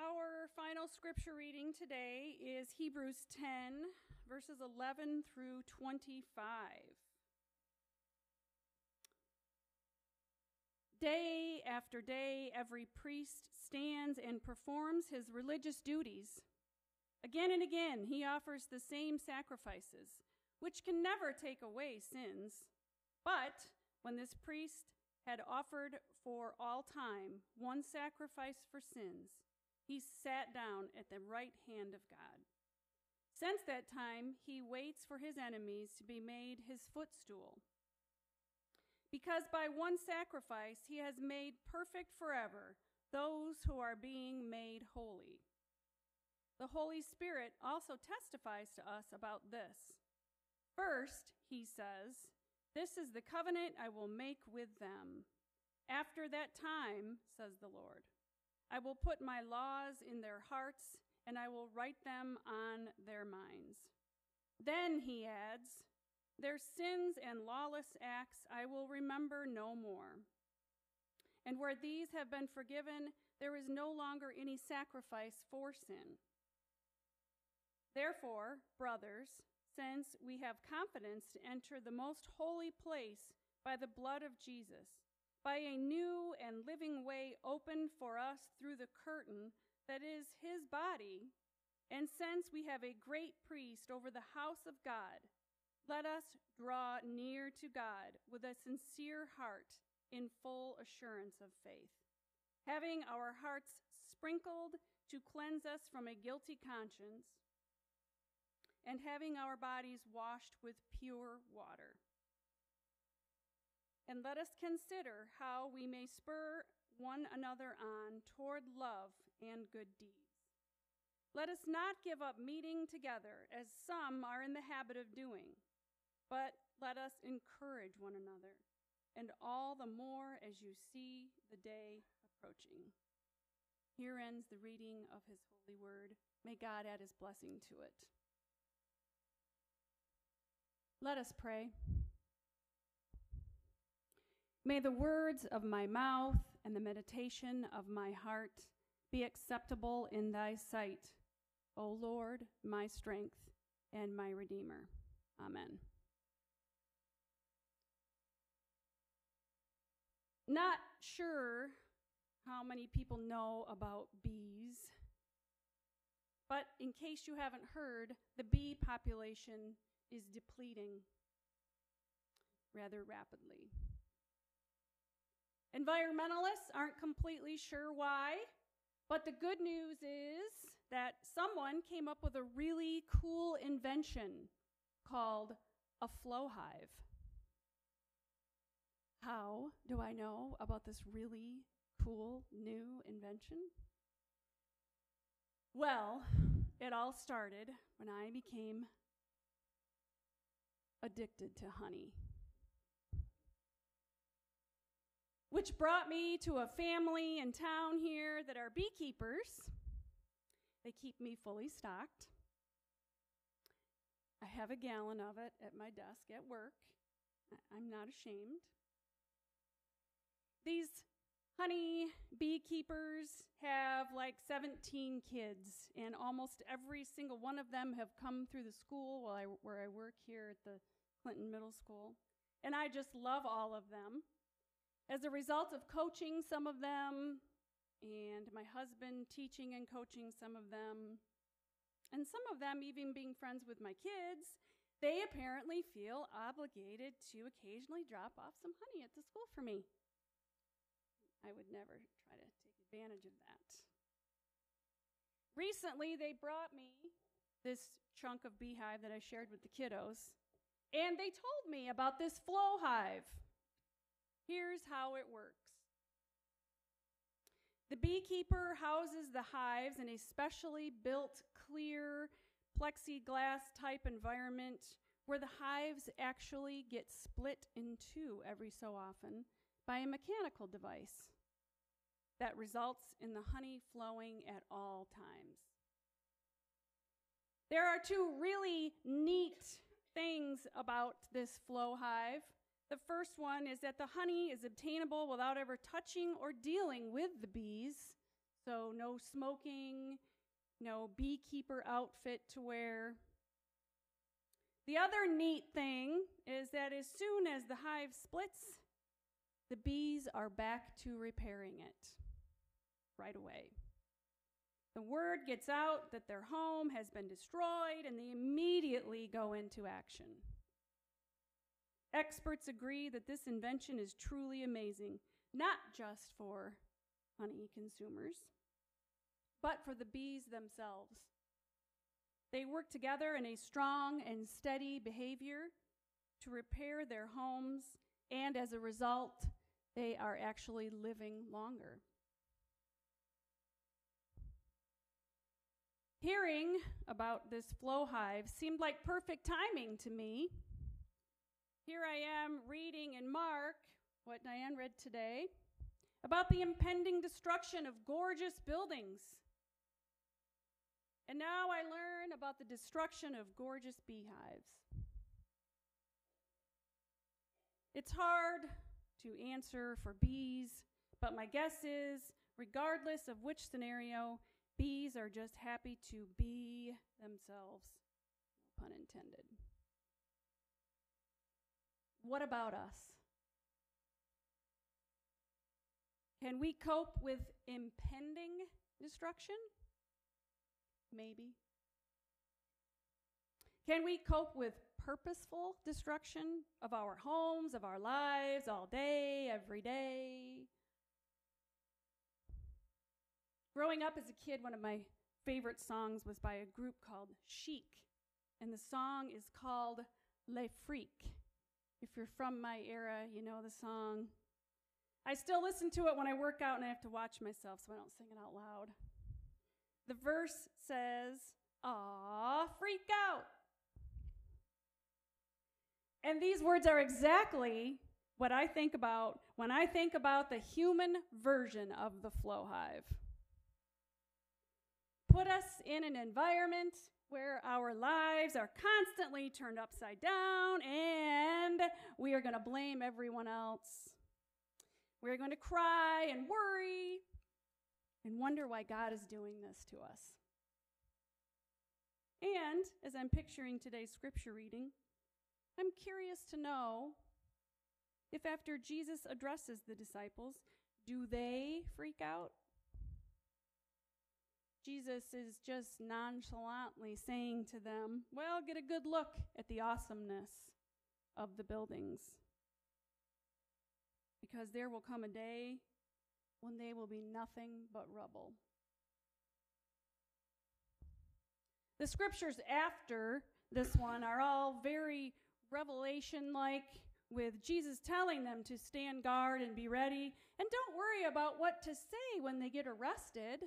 Our final scripture reading today is Hebrews 10, verses 11 through 25. Day after day, every priest stands and performs his religious duties. Again and again, he offers the same sacrifices, which can never take away sins. But when this priest had offered for all time one sacrifice for sins, he sat down at the right hand of God. Since that time, he waits for his enemies to be made his footstool. Because by one sacrifice he has made perfect forever those who are being made holy. The Holy Spirit also testifies to us about this. First, he says, This is the covenant I will make with them. After that time, says the Lord, I will put my laws in their hearts and I will write them on their minds. Then, he adds, their sins and lawless acts I will remember no more. And where these have been forgiven, there is no longer any sacrifice for sin. Therefore, brothers, since we have confidence to enter the most holy place by the blood of Jesus, by a new and living way opened for us through the curtain that is his body, and since we have a great priest over the house of God, let us draw near to God with a sincere heart in full assurance of faith, having our hearts sprinkled to cleanse us from a guilty conscience, and having our bodies washed with pure water. And let us consider how we may spur one another on toward love and good deeds. Let us not give up meeting together, as some are in the habit of doing but let us encourage one another, and all the more as you see the day approaching. Here ends the reading of his holy word. May God add his blessing to it. Let us pray. May the words of my mouth and the meditation of my heart be acceptable in thy sight, O Lord, my strength and my Redeemer. Amen. Not sure how many people know about bees, but in case you haven't heard, the bee population is depleting rather rapidly. Environmentalists aren't completely sure why, but the good news is that someone came up with a really cool invention called a flow hive. How do I know about this really cool new invention? Well, it all started when I became addicted to honey. Which brought me to a family in town here that are beekeepers. They keep me fully stocked. I have a gallon of it at my desk at work. I'm not ashamed. These honey beekeepers have like 17 kids, and almost every single one of them have come through the school while I, where I work here at the Clinton Middle School. And I just love all of them. As a result of coaching some of them, and my husband teaching and coaching some of them, and some of them even being friends with my kids, they apparently feel obligated to occasionally drop off some honey at the school for me. I would never try to take advantage of that. Recently, they brought me this chunk of beehive that I shared with the kiddos, and they told me about this flow hive. Here's how it works the beekeeper houses the hives in a specially built, clear, plexiglass type environment where the hives actually get split in two every so often by a mechanical device that results in the honey flowing at all times. There are two really neat things about this flow hive. The first one is that the honey is obtainable without ever touching or dealing with the bees, So, no smoking, no beekeeper outfit to wear. The other neat thing is that as soon as the hive splits, the bees are back to repairing it right away. The word gets out that their home has been destroyed, and they immediately go into action. Experts agree that this invention is truly amazing, not just for honey consumers, but for the bees themselves. They work together in a strong and steady behavior to repair their homes, and as a result, they are actually living longer. Hearing about this flow hive seemed like perfect timing to me. Here I am reading in Mark, what Diane read today, about the impending destruction of gorgeous buildings. And now I learn about the destruction of gorgeous beehives. It's hard to answer for bees, but my guess is, regardless of which scenario, Bees are just happy to be themselves, no pun intended. What about us? Can we cope with impending destruction? Maybe. Can we cope with purposeful destruction of our homes, of our lives, all day, every day? Growing up as a kid, one of my favorite songs was by a group called Chic, and the song is called Les Freaks. If you're from my era, you know the song. I still listen to it when I work out and I have to watch myself so I don't sing it out loud. The verse says, Aw, freak out. And these words are exactly what I think about when I think about the human version of the flow hive put us in an environment where our lives are constantly turned upside down and we are going to blame everyone else. We're going to cry and worry and wonder why God is doing this to us. And as I'm picturing today's scripture reading, I'm curious to know if after Jesus addresses the disciples, do they freak out? Jesus is just nonchalantly saying to them, Well, get a good look at the awesomeness of the buildings. Because there will come a day when they will be nothing but rubble. The scriptures after this one are all very revelation like, with Jesus telling them to stand guard and be ready. And don't worry about what to say when they get arrested.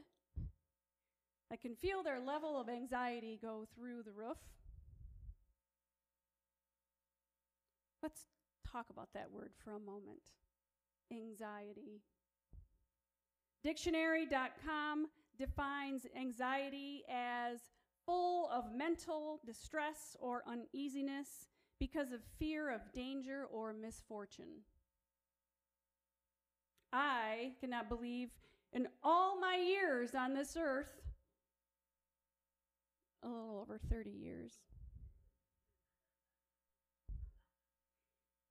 I can feel their level of anxiety go through the roof. Let's talk about that word for a moment anxiety. Dictionary.com defines anxiety as full of mental distress or uneasiness because of fear of danger or misfortune. I cannot believe in all my years on this earth a little over 30 years.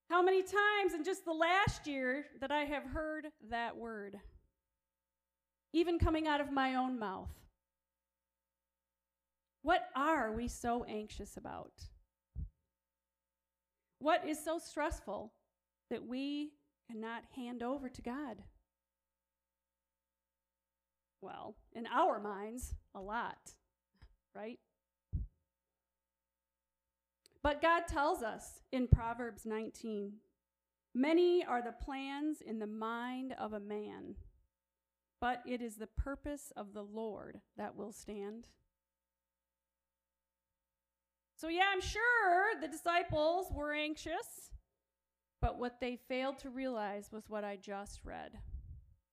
How many times in just the last year that I have heard that word, even coming out of my own mouth? What are we so anxious about? What is so stressful that we cannot hand over to God? Well, in our minds, a lot right? But God tells us in Proverbs 19 Many are the plans in the mind of a man, but it is the purpose of the Lord that will stand. So, yeah, I'm sure the disciples were anxious, but what they failed to realize was what I just read.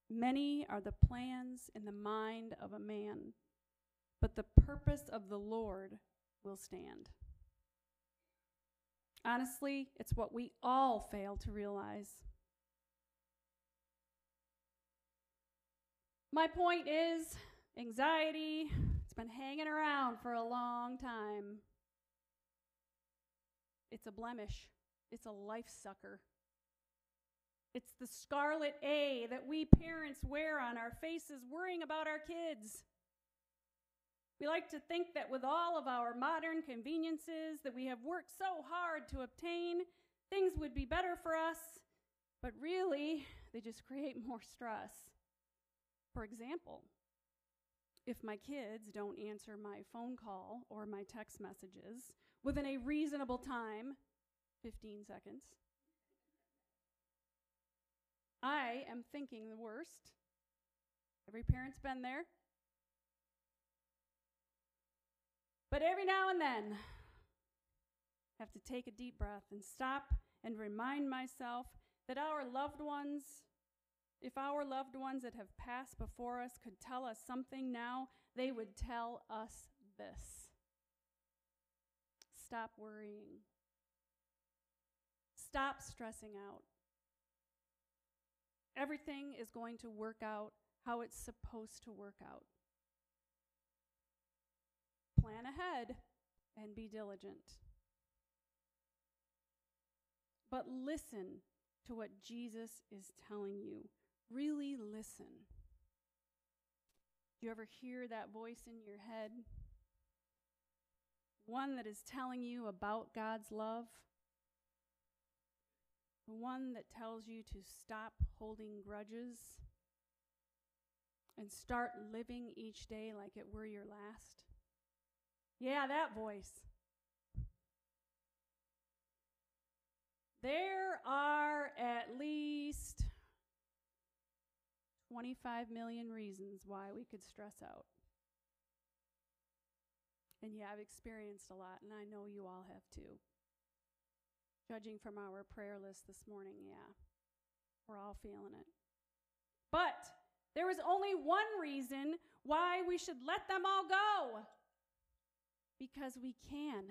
Many are the plans in the mind of a man, but the purpose of the Lord will stand. Honestly, it's what we all fail to realize. My point is anxiety, it's been hanging around for a long time. It's a blemish, it's a life sucker. It's the scarlet A that we parents wear on our faces, worrying about our kids. We like to think that with all of our modern conveniences that we have worked so hard to obtain, things would be better for us, but really, they just create more stress. For example, if my kids don't answer my phone call or my text messages within a reasonable time, 15 seconds, I am thinking the worst. Every parent's been there. But every now and then, I have to take a deep breath and stop and remind myself that our loved ones, if our loved ones that have passed before us could tell us something now, they would tell us this. Stop worrying. Stop stressing out. Everything is going to work out how it's supposed to work out. Plan ahead and be diligent. But listen to what Jesus is telling you. Really listen. Do you ever hear that voice in your head? One that is telling you about God's love? The one that tells you to stop holding grudges and start living each day like it were your last? Yeah, that voice. There are at least 25 million reasons why we could stress out. And yeah, I've experienced a lot, and I know you all have too. Judging from our prayer list this morning, yeah, we're all feeling it. But there is only one reason why we should let them all go because we can.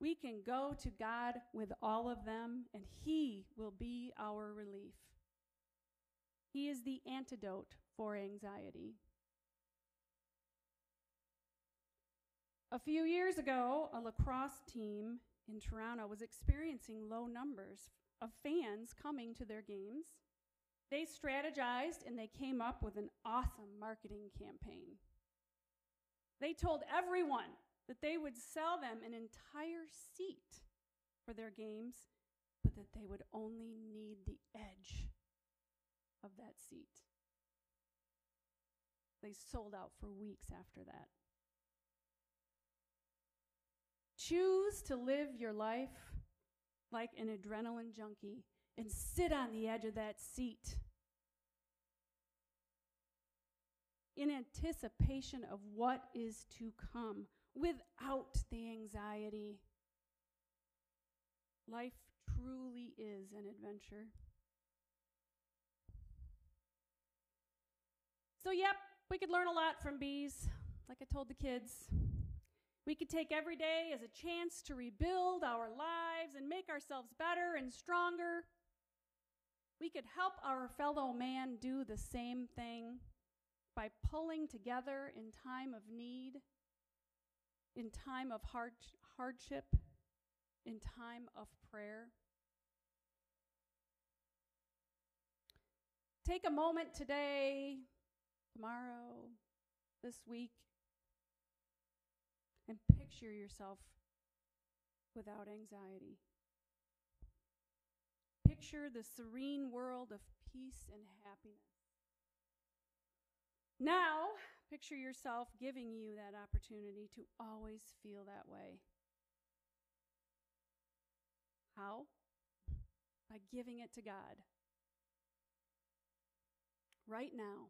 We can go to God with all of them, and He will be our relief. He is the antidote for anxiety. A few years ago, a lacrosse team in Toronto was experiencing low numbers of fans coming to their games. They strategized and they came up with an awesome marketing campaign. They told everyone that they would sell them an entire seat for their games, but that they would only need the edge of that seat. They sold out for weeks after that. Choose to live your life like an adrenaline junkie and sit on the edge of that seat in anticipation of what is to come without the anxiety. Life truly is an adventure. So, yep, we could learn a lot from bees, like I told the kids. We could take every day as a chance to rebuild our lives and make ourselves better and stronger. We could help our fellow man do the same thing by pulling together in time of need, in time of hard, hardship, in time of prayer. Take a moment today, tomorrow, this week, and picture yourself without anxiety. Picture the serene world of peace and happiness. Now, picture yourself giving you that opportunity to always feel that way. How? By giving it to God. Right now.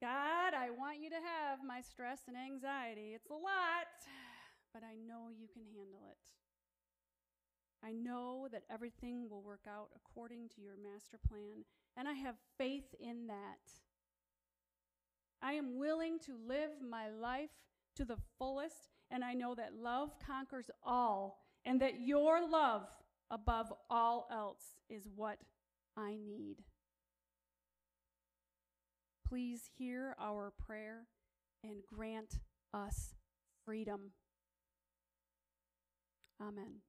God, I want you to have my stress and anxiety. It's a lot, but I know you can handle it. I know that everything will work out according to your master plan, and I have faith in that. I am willing to live my life to the fullest, and I know that love conquers all, and that your love above all else is what I need. Please hear our prayer and grant us freedom. Amen.